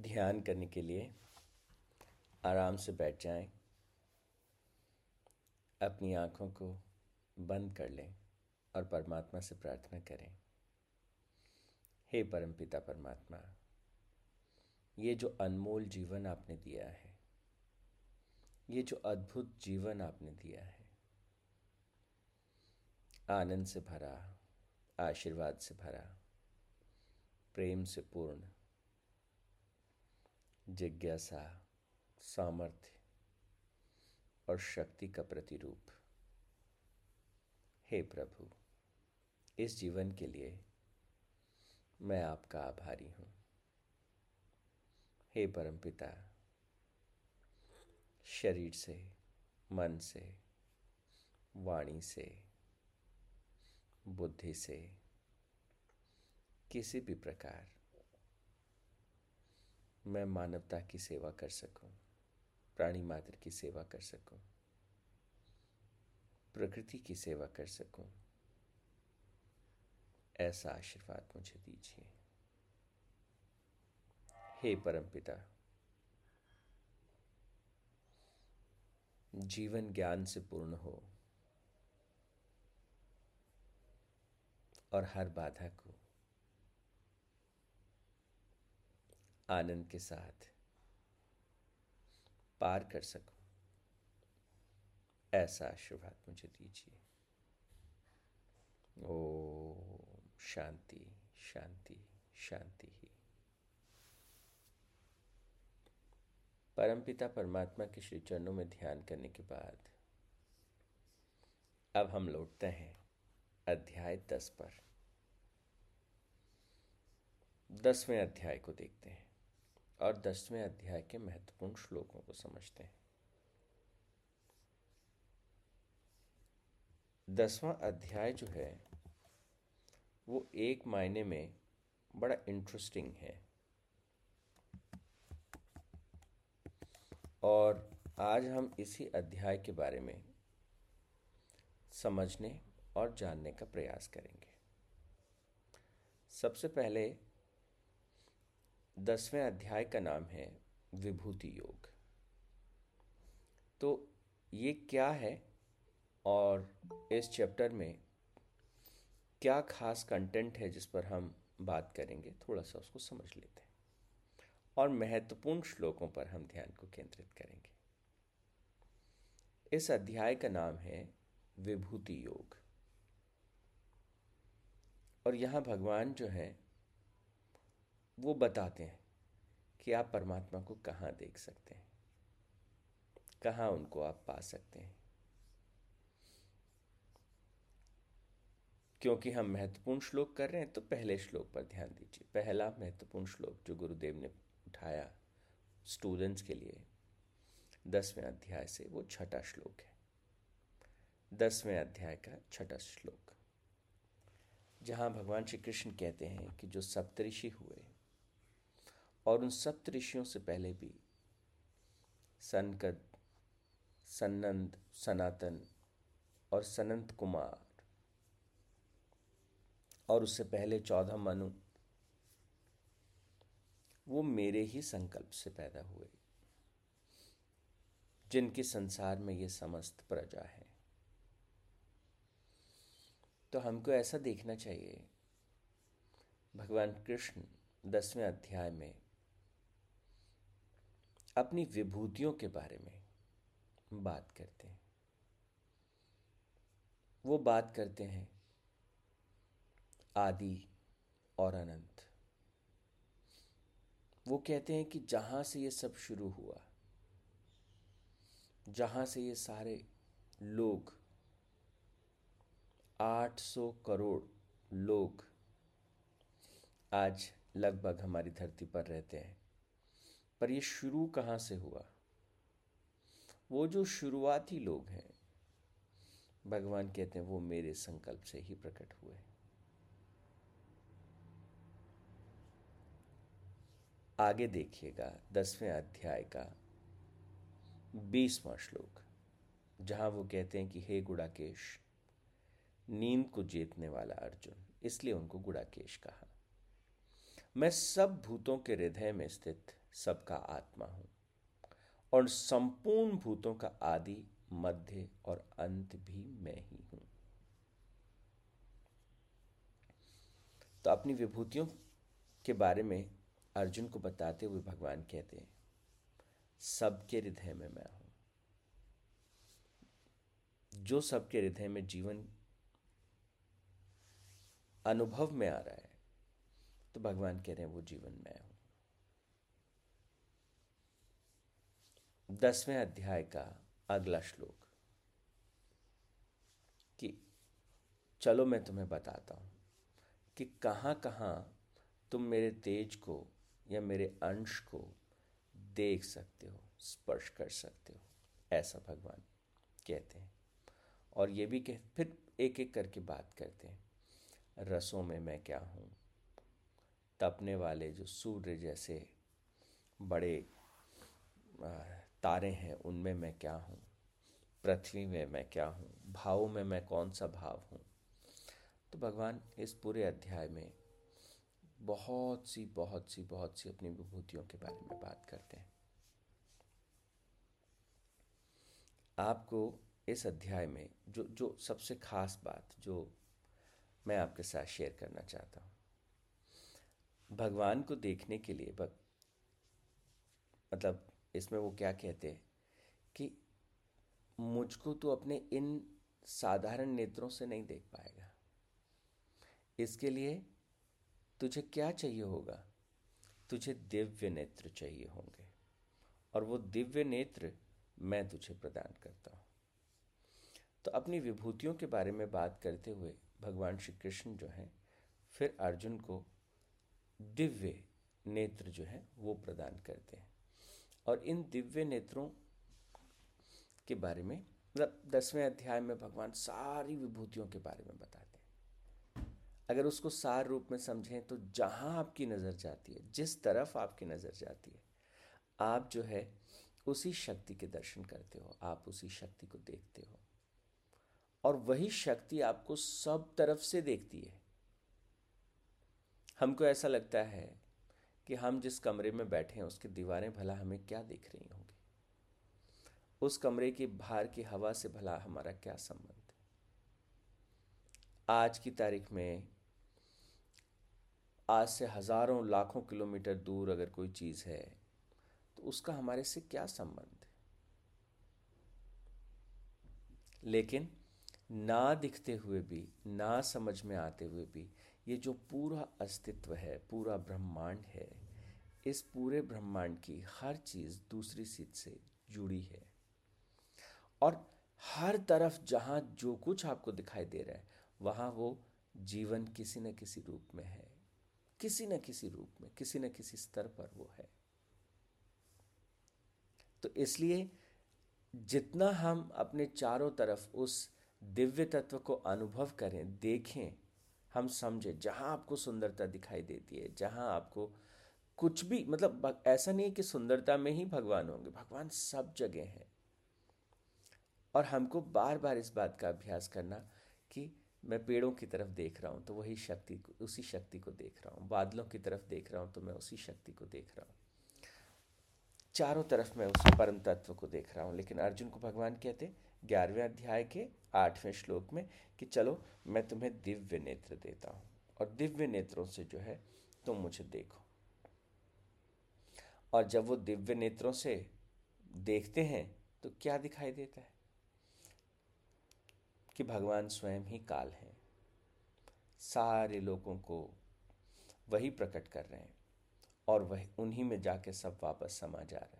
ध्यान करने के लिए आराम से बैठ जाएँ, अपनी आँखों को बंद कर लें और परमात्मा से प्रार्थना करें। हे परमपिता परमात्मा ये जो अनमोल जीवन आपने दिया है ये जो अद्भुत जीवन आपने दिया है आनंद से भरा आशीर्वाद से भरा प्रेम से पूर्ण जिज्ञासा, सामर्थ्य और शक्ति का प्रतिरूप। हे प्रभु, इस जीवन के लिए मैं आपका आभारी हूँ। हे परमपिता शरीर से, मन से, वाणी से, बुद्धि से किसी भी प्रकार मैं मानवता की सेवा कर सकूँ, प्राणी मात्र की सेवा कर सकूँ, प्रकृति की सेवा कर सकूँ, ऐसा आशीर्वाद मुझे दीजिए। हे परमपिता जीवन ज्ञान से पूर्ण हो और हर बाधा को आनंद के साथ पार कर सकूँ। ऐसा आशीर्वाद मुझे दीजिए। ओ शांति शांति शांति ही। परमपिता परमात्मा के श्री चरणों में ध्यान करने के बाद अब हम लौटते हैं अध्याय दस पर। दसवें अध्याय को देखते हैं। और दसवें अध्याय के महत्वपूर्ण श्लोकों को समझते हैं। दसवां अध्याय जो है, वो एक मायने में बड़ा इंटरेस्टिंग है। और आज हम इसी अध्याय के बारे में समझने और जानने का प्रयास करेंगे। सबसे पहले दसवें अध्याय का नाम है विभूति योग। तो ये क्या है और इस चैप्टर में क्या खास कंटेंट है जिस पर हम बात करेंगे, थोड़ा सा उसको समझ लेते हैं और महत्वपूर्ण श्लोकों पर हम ध्यान को केंद्रित करेंगे। इस अध्याय का नाम है विभूति योग। और यहाँ भगवान जो है वो बताते हैं कि आप परमात्मा को कहाँ देख सकते हैं? कहाँ उनको आप पा सकते हैं? क्योंकि हम महत्वपूर्ण श्लोक कर रहे हैं तो पहले श्लोक पर ध्यान दीजिए। पहला महत्वपूर्ण श्लोक जो गुरुदेव ने उठाया स्टूडेंट्स के लिए, दसवें अध्याय से, वो छठा श्लोक है। दसवें अध्याय का छठा श्लोक। जहाँ भगवान श्री कृष्ण कहते हैं कि जो सप्तऋषि हुए और उन सप्त ऋषियों से पहले भी, सनकद, सन्नंद, सनातन और सनंत कुमार और उससे पहले चौदह मनु, वो मेरे ही संकल्प से पैदा हुए, जिनके संसार में ये समस्त प्रजा है। तो हमको ऐसा देखना चाहिए, भगवान कृष्ण दसवें अध्याय में अपनी विभूतियों के बारे में बात करते हैं। वो बात करते हैं, आदि और अनंत। वो कहते हैं कि जहाँ से ये सब शुरू हुआ, जहाँ से ये सारे लोग 800 करोड़ लोग आज लगभग हमारी धरती पर रहते हैं। पर ये शुरू कहाँ से हुआ? वो जो शुरुआती लोग हैं, भगवान कहते हैं वो मेरे संकल्प से ही प्रकट हुए। आगे देखिएगा, दसवें अध्याय का बीसवां श्लोक, जहाँ वो कहते हैं कि, हे गुड़ाकेश, नींद को जीतने वाला अर्जुन। इसलिए उनको गुड़ाकेश कहा। मैं सब भूतों के हृदय में स्थित सबका आत्मा हूँ। और संपूर्ण भूतों का आदि मध्य और अंत भी मैं ही हूँ। तो अपनी विभूतियों के बारे में अर्जुन को बताते हुए भगवान कहते हैं, सबके हृदय में मैं हूँ। जो सबके हृदय में जीवन, अनुभव में आ रहा है तो भगवान कह रहे हैं, वो जीवन मैं हूँ। दसवें अध्याय का अगला श्लोक कि चलो मैं तुम्हें बताता हूँ कि कहाँ कहाँ तुम मेरे तेज को या मेरे अंश को देख सकते हो, स्पर्श कर सकते हो, ऐसा भगवान कहते हैं। और ये भी कह, फिर एक एक करके बात करते हैं, रसों में मैं क्या हूँ? तपने वाले जो सूर्य जैसे बड़े तारे हैं, उनमें मैं क्या हूँ? पृथ्वी में मैं क्या हूँ? भावों में मैं कौन सा भाव हूँ? तो भगवान इस पूरे अध्याय में बहुत सी बहुत सी बहुत सी अपनी विभूतियों के बारे में बात करते हैं। आपको इस अध्याय में जो जो सबसे खास बात जो मैं आपके साथ शेयर करना चाहता हूँ, भगवान को देखने के लिए मतलब इसमें वो क्या कहते हैं? कि मुझको तो अपने इन साधारण नेत्रों से नहीं देख पाएगा। इसके लिए तुझे क्या चाहिए होगा? तुझे दिव्य नेत्र चाहिए होंगे। और वो दिव्य नेत्र मैं तुझे प्रदान करता हूँ। तो अपनी विभूतियों के बारे में बात करते हुए भगवान श्री कृष्ण जो है, फिर अर्जुन को दिव्य नेत्र जो है, वो प्रदान करते हैं। और इन दिव्य नेत्रों के बारे में मतलब दसवें अध्याय में भगवान सारी विभूतियों के बारे में बताते हैं। अगर उसको सार रूप में समझें तो जहाँ आपकी नज़र जाती है, जिस तरफ़ आपकी नज़र जाती है, आप जो है उसी शक्ति के दर्शन करते हो, आप उसी शक्ति को देखते हो। और वही शक्ति आपको सब तरफ़ से देखती है। हमको ऐसा लगता है कि हम जिस कमरे में बैठे हैं, उसकी दीवारें भला हमें क्या दिख रही होंगी? उस कमरे की बाहर की हवा से भला हमारा क्या संबंध है? आज की तारीख में, आज से हज़ारों लाखों किलोमीटर दूर अगर कोई चीज़ है तो उसका हमारे से क्या संबंध है? लेकिन ना दिखते हुए भी, ना समझ में आते हुए भी ये जो पूरा अस्तित्व है, पूरा ब्रह्मांड है, इस पूरे ब्रह्मांड की हर चीज़ दूसरी चीज़ से जुड़ी है। और हर तरफ़ जहाँ जो कुछ आपको दिखाई दे रहा है, वहाँ वो जीवन किसी न किसी रूप में है। किसी न किसी रूप में, किसी न किसी स्तर पर वो है। तो इसलिए जितना हम अपने चारों तरफ़ उस दिव्य तत्व को अनुभव करें, देखें हम समझें, जहाँ आपको सुंदरता दिखाई देती है, जहाँ आपको कुछ भी मतलब ऐसा नहीं है कि सुंदरता में ही भगवान होंगे, भगवान सब जगह हैं। और हमको बार बार इस बात का अभ्यास करना कि मैं पेड़ों की तरफ़ देख रहा हूँ तो वही शक्ति को, उसी शक्ति को देख रहा हूँ। बादलों की तरफ़ देख रहा हूँ तो मैं उसी शक्ति को देख रहा हूँ। चारों तरफ़ मैं उस परम तत्व को देख रहा हूँ, लेकिन अर्जुन को भगवान कहते ग्यारहवें अध्याय के आठवें श्लोक में कि चलो, मैं तुम्हें दिव्य नेत्र देता हूँ और दिव्य नेत्रों से जो है, तुम मुझे देखो। और जब वो दिव्य नेत्रों से देखते हैं तो क्या दिखाई देता है? कि भगवान स्वयं ही काल हैं। सारे लोगों को वही प्रकट कर रहे हैं और वही उन्हीं में जाके सब वापस समा जा रहा है।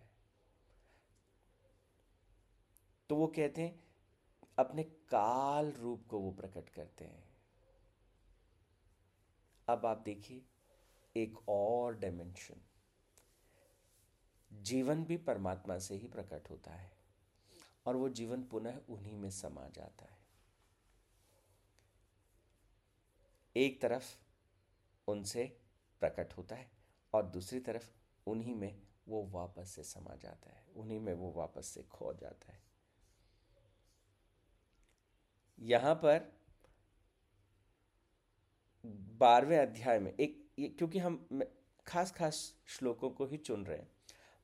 तो वो कहते हैं, अपने काल रूप को वो प्रकट करते हैं। अब आप देखिए, एक और डायमेंशन जीवन भी परमात्मा से ही प्रकट होता है और वो जीवन पुनः उन्हीं में समा जाता है। एक तरफ़ उनसे प्रकट होता है और दूसरी तरफ़ उन्हीं में वो वापस से समा जाता है, उन्हीं में वो वापस से खो जाता है। यहाँ पर बारहवें अध्याय में, एक क्योंकि हम खास खास श्लोकों को ही चुन रहे हैं।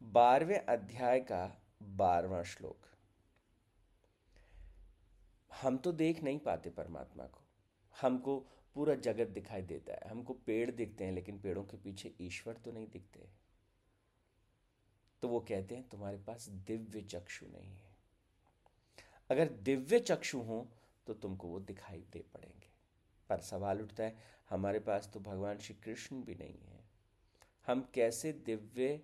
बारहवें अध्याय का बारवा श्लोक। हम तो देख नहीं पाते परमात्मा को। हमको पूरा जगत दिखाई देता है। हमको पेड़ दिखते हैं, लेकिन पेड़ों के पीछे ईश्वर तो नहीं दिखते। तो वो कहते हैं, तुम्हारे पास दिव्य चक्षु नहीं है। अगर दिव्य चक्षु हो तो तुमको वो दिखाई दे पड़ेंगे। पर सवाल उठता है, हमारे पास तो भगवान श्री कृष्ण भी नहीं है। हम कैसे दिव्य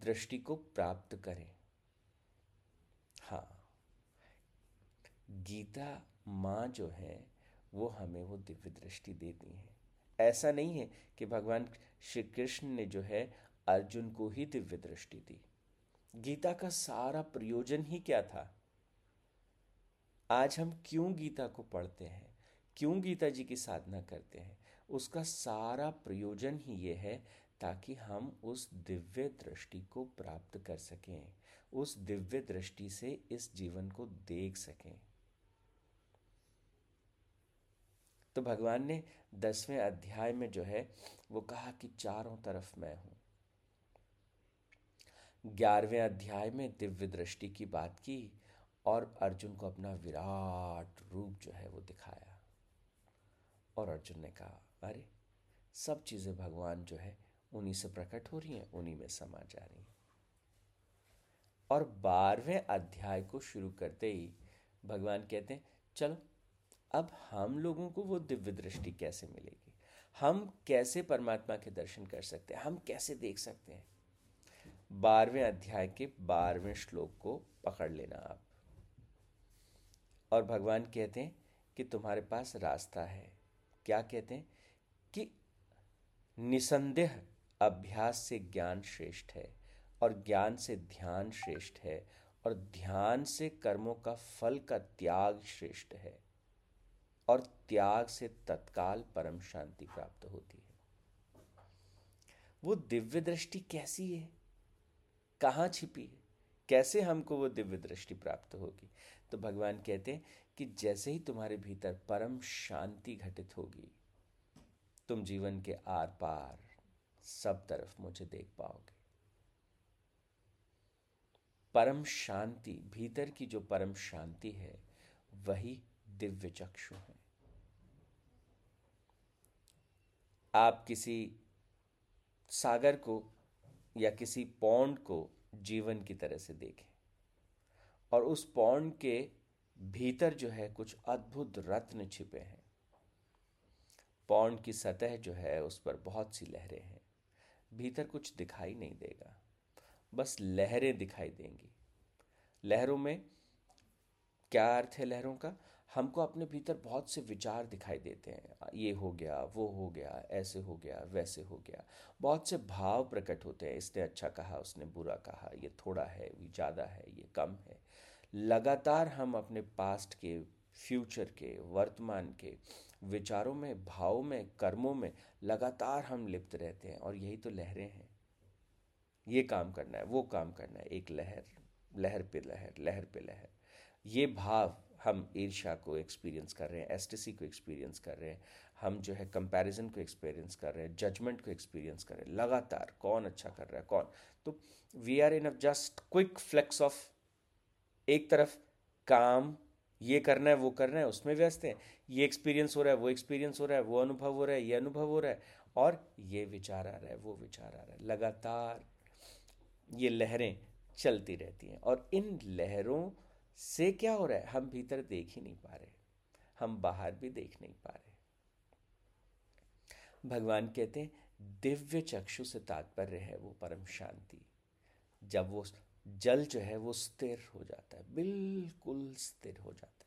दृष्टि को प्राप्त करें? हाँ गीता माँ जो है, वो हमें वो दिव्य दृष्टि देती है। ऐसा नहीं है कि भगवान श्री कृष्ण ने जो है, अर्जुन को ही दिव्य दृष्टि दी। गीता का सारा प्रयोजन ही क्या था? आज हम क्यों गीता को पढ़ते हैं? क्यों गीता जी की साधना करते हैं? उसका सारा प्रयोजन ही ये है ताकि हम उस दिव्य दृष्टि को प्राप्त कर सकें, उस दिव्य दृष्टि से इस जीवन को देख सकें। तो भगवान ने दसवें अध्याय में जो है, वो कहा कि चारों तरफ़ मैं हूँ। ग्यारहवें अध्याय में दिव्य दृष्टि की बात की और अर्जुन को अपना विराट रूप जो है वो दिखाया। और अर्जुन ने कहा, अरे, सब चीज़ें भगवान जो है उन्हीं से प्रकट हो रही हैं, उन्हीं में समा जा रही हैं। और बारहवें अध्याय को शुरू करते ही भगवान कहते हैं, चलो, अब हम लोगों को वो दिव्य दृष्टि कैसे मिलेगी? हम कैसे परमात्मा के दर्शन कर सकते हैं? हम कैसे देख सकते हैं? बारहवें अध्याय के बारहवें श्लोक को पकड़ लेना आप। और भगवान कहते हैं कि तुम्हारे पास रास्ता है। क्या कहते हैं? कि निसंदेह अभ्यास से ज्ञान श्रेष्ठ है और ज्ञान से ध्यान श्रेष्ठ है और ध्यान से कर्मों का फल का त्याग श्रेष्ठ है और त्याग से तत्काल परम शांति प्राप्त होती है। वो दिव्य दृष्टि कैसी है? कहाँ छिपी है? कैसे हमको वो दिव्य दृष्टि प्राप्त होगी? तो भगवान कहते हैं कि जैसे ही तुम्हारे भीतर परम शांति घटित होगी, तुम जीवन के आर पार सब तरफ़ मुझे देख पाओगे। परम शांति, भीतर की जो परम शांति है, वही दिव्य चक्षु है। आप किसी सागर को या किसी पौंड को जीवन की तरह से देखें। और उस पौंड के भीतर जो है कुछ अद्भुत रत्न छिपे हैं। पौंड की सतह जो है उस पर बहुत सी लहरें हैं। भीतर कुछ दिखाई नहीं देगा, बस लहरें दिखाई देंगी। लहरों में क्या अर्थ है लहरों का? हमको अपने भीतर बहुत से विचार दिखाई देते हैं। ये हो गया, वो हो गया, ऐसे हो गया, वैसे हो गया। बहुत से भाव प्रकट होते हैं, इसने अच्छा कहा, उसने बुरा कहा, ये थोड़ा है, ये ज़्यादा है, ये कम है। लगातार हम अपने पास्ट के, फ्यूचर के, वर्तमान के विचारों में, भावों में, कर्मों में लगातार हम लिप्त रहते हैं और यही तो लहरें हैं। ये काम करना है, वो काम करना है, एक लहर लहर पे लहर लहर पे लहर। ये भाव हम ईर्षा को एक्सपीरियंस कर रहे हैं एस को एक्सपीरियंस कर रहे हैं, हम जो है कंपैरिजन को एक्सपीरियंस कर रहे हैं जजमेंट को एक्सपीरियंस कर रहे हैं, लगातार कौन अच्छा कर रहा है, कौन? तो we are in a just quick flex of एक तरफ़ काम, ये करना है, वो करना है, उसमें व्यस्त हैं, ये एक्सपीरियंस हो रहा है, वो एक्सपीरियंस हो रहा है, वो अनुभव हो रहा है, ये अनुभव हो रहा है, और ये विचार आ रहा है, वो विचार आ रहा है, लगातार ये लहरें चलती रहती हैं, और इन लहरों से क्या हो रहा है? हम भीतर देख ही नहीं पा रहे। हम बाहर भी देख नहीं पा रहे। भगवान कहते हैं, दिव्य चक्षु से तात्पर्य है वो परम शांति। जब वो जल जो है वो स्थिर हो जाता है, बिल्कुल स्थिर हो जाता है।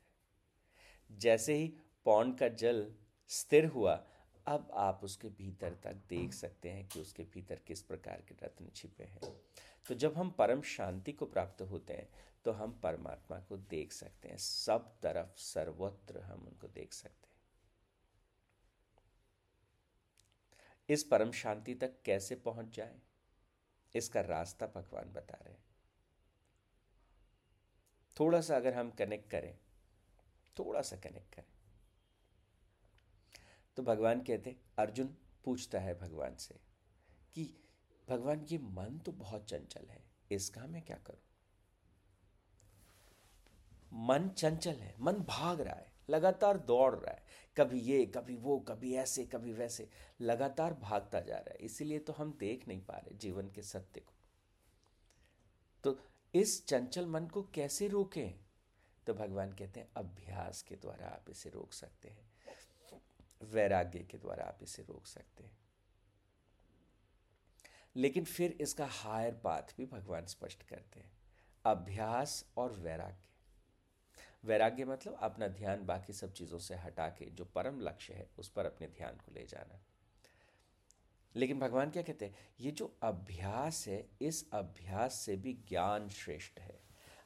जैसे ही पौंड का जल स्थिर हुआ, अब आप उसके भीतर तक देख सकते हैं कि उसके भीतर किस प्रकार के रत्न छिपे हैं। तो जब हम परम शांति को प्राप्त होते हैं तो हम परमात्मा को देख सकते हैं। सब तरफ़ सर्वत्र हम उनको देख सकते हैं। इस परम शांति तक कैसे पहुँच जाए? इसका रास्ता भगवान बता रहे हैं। थोड़ा सा अगर हम कनेक्ट करें थोड़ा सा कनेक्ट करें तो भगवान कहते अर्जुन पूछता है भगवान से कि भगवान ये मन तो बहुत चंचल है। इसका मैं क्या करूँ? मन चंचल है, मन भाग रहा है, लगातार दौड़ रहा है। कभी ये, कभी वो, कभी ऐसे, कभी वैसे, लगातार भागता जा रहा है। इसीलिए तो हम देख नहीं पा रहे जीवन के सत्य को। तो इस चंचल मन को कैसे रोकें? तो भगवान कहते हैं, अभ्यास के द्वारा आप इसे रोक सकते हैं, वैराग्य के द्वारा आप इसे रोक सकते हैं। लेकिन फिर इसका हायर पाथ भी भगवान स्पष्ट करते हैं। अभ्यास और वैराग्य। वैराग्य मतलब अपना ध्यान बाकी सब चीज़ों से हटा के जो परम लक्ष्य है, उस पर अपने ध्यान को ले जाना। लेकिन भगवान क्या कहते हैं? ये जो अभ्यास है, इस अभ्यास से भी ज्ञान श्रेष्ठ है।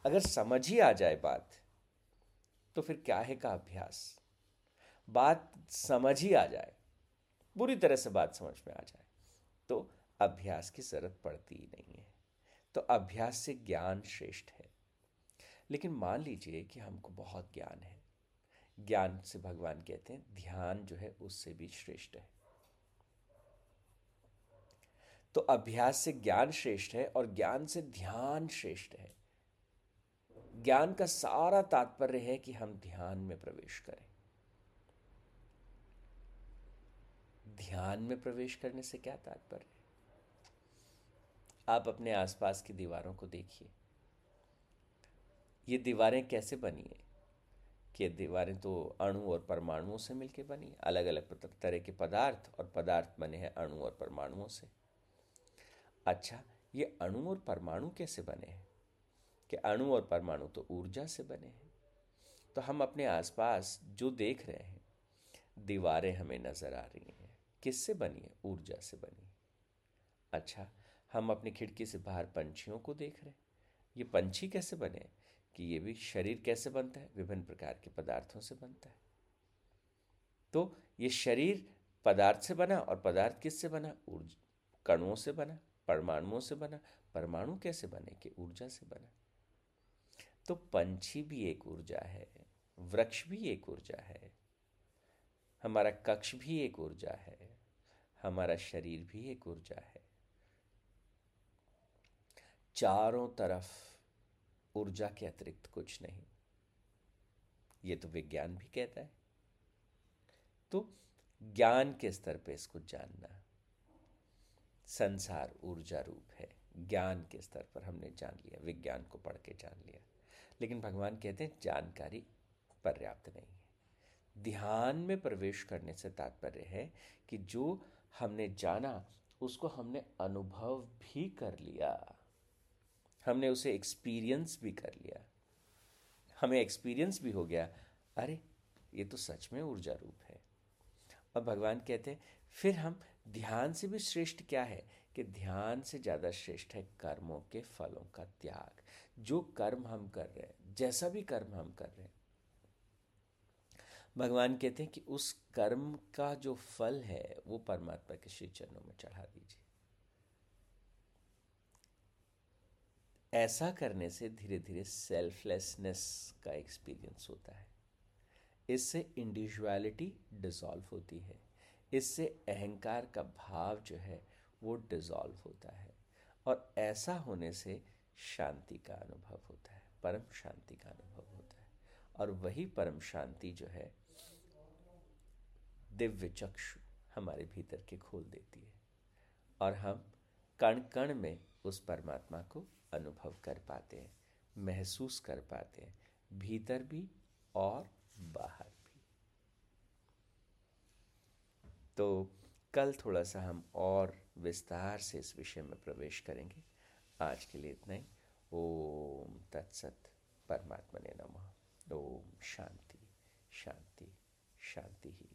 अगर समझ ही आ जाए बात तो फिर क्या है का अभ्यास? बात समझ ही आ जाए। बुरी तरह से बात समझ में आ जाए। तो अभ्यास की ज़रूरत पड़ती ही नहीं है। तो अभ्यास से ज्ञान श्रेष्ठ है। लेकिन मान लीजिए कि हमको बहुत ज्ञान है। ज्ञान से भगवान कहते हैं, ध्यान जो है उससे भी श्रेष्ठ है। तो अभ्यास से ज्ञान श्रेष्ठ है और ज्ञान से ध्यान श्रेष्ठ है। ज्ञान का सारा तात्पर्य है कि हम ध्यान में प्रवेश करें। ध्यान में प्रवेश करने से क्या तात्पर्य आप अपने आसपास की दीवारों को देखिए। ये दीवारें कैसे बनी है? कि दीवारें तो अणु और परमाणुओं से मिलकर बनी अलग अलग तरह के पदार्थ और पदार्थ बने हैं अणु और परमाणुओं से। अच्छा ये अणु और परमाणु कैसे बने हैं? कि अणु और परमाणु तो ऊर्जा से बने हैं। तो हम अपने आसपास जो देख रहे हैं, दीवारें हमें नज़र आ रही हैं। किससे बनी है? ऊर्जा से बनी अच्छा हम अपनी खिड़की से बाहर पंछियों को देख रहे हैं। ये पंछी कैसे बने? कि ये भी शरीर कैसे बनता है? विभिन्न प्रकार के पदार्थों से बनता है। तो ये शरीर पदार्थ से बना और पदार्थ किससे बना? ऊर्जा कणुओं से बना, परमाणुओं से बना। परमाणु कैसे बने? कि ऊर्जा से बना। तो पंछी भी एक ऊर्जा है, वृक्ष भी एक ऊर्जा है, हमारा कक्ष भी एक ऊर्जा है, हमारा शरीर भी एक ऊर्जा है। चारों तरफ़ ऊर्जा के अतिरिक्त कुछ नहीं। ये तो विज्ञान भी कहता है। तो ज्ञान के स्तर पे इसको जानना। संसार ऊर्जा रूप है। ज्ञान के स्तर पर हमने जान लिया, विज्ञान को पढ़ के जान लिया। लेकिन भगवान कहते हैं, जानकारी पर्याप्त नहीं है। ध्यान में प्रवेश करने से तात्पर्य है कि जो हमने जाना, उसको हमने अनुभव भी कर लिया। हमने उसे एक्सपीरियंस भी कर लिया। हमें एक्सपीरियंस भी हो गया। अरे, ये तो सच में ऊर्जा रूप है। और भगवान कहते हैं, फिर हम ध्यान से भी श्रेष्ठ क्या है? कि ध्यान से ज़्यादा श्रेष्ठ है कर्मों के फलों का त्याग। जो कर्म हम कर रहे हैं, जैसा भी कर्म हम कर रहे हैं। भगवान कहते हैं कि उस कर्म का जो फल है, वो परमात्मा के श्री चरणों में चढ़ा दीजिए। ऐसा करने से धीरे धीरे सेल्फलेसनेस का एक्सपीरियंस होता है। इससे इंडिविजुअलिटी डिसॉल्व होती है। इससे अहंकार का भाव जो है, वो डिसॉल्व होता है। और ऐसा होने से शांति का अनुभव होता है, परम शांति का अनुभव होता है। और वही परम शांति जो है, दिव्य चक्षु हमारे भीतर के खोल देती है। और हम कण कण में उस परमात्मा को अनुभव कर पाते हैं, महसूस कर पाते हैं, भीतर भी और बाहर भी। तो कल थोड़ा सा हम और विस्तार से इस विषय में प्रवेश करेंगे। आज के लिए इतना ही। ओम तत्सत परमात्मा ने नमः। ओम शांति शांति शांति ही।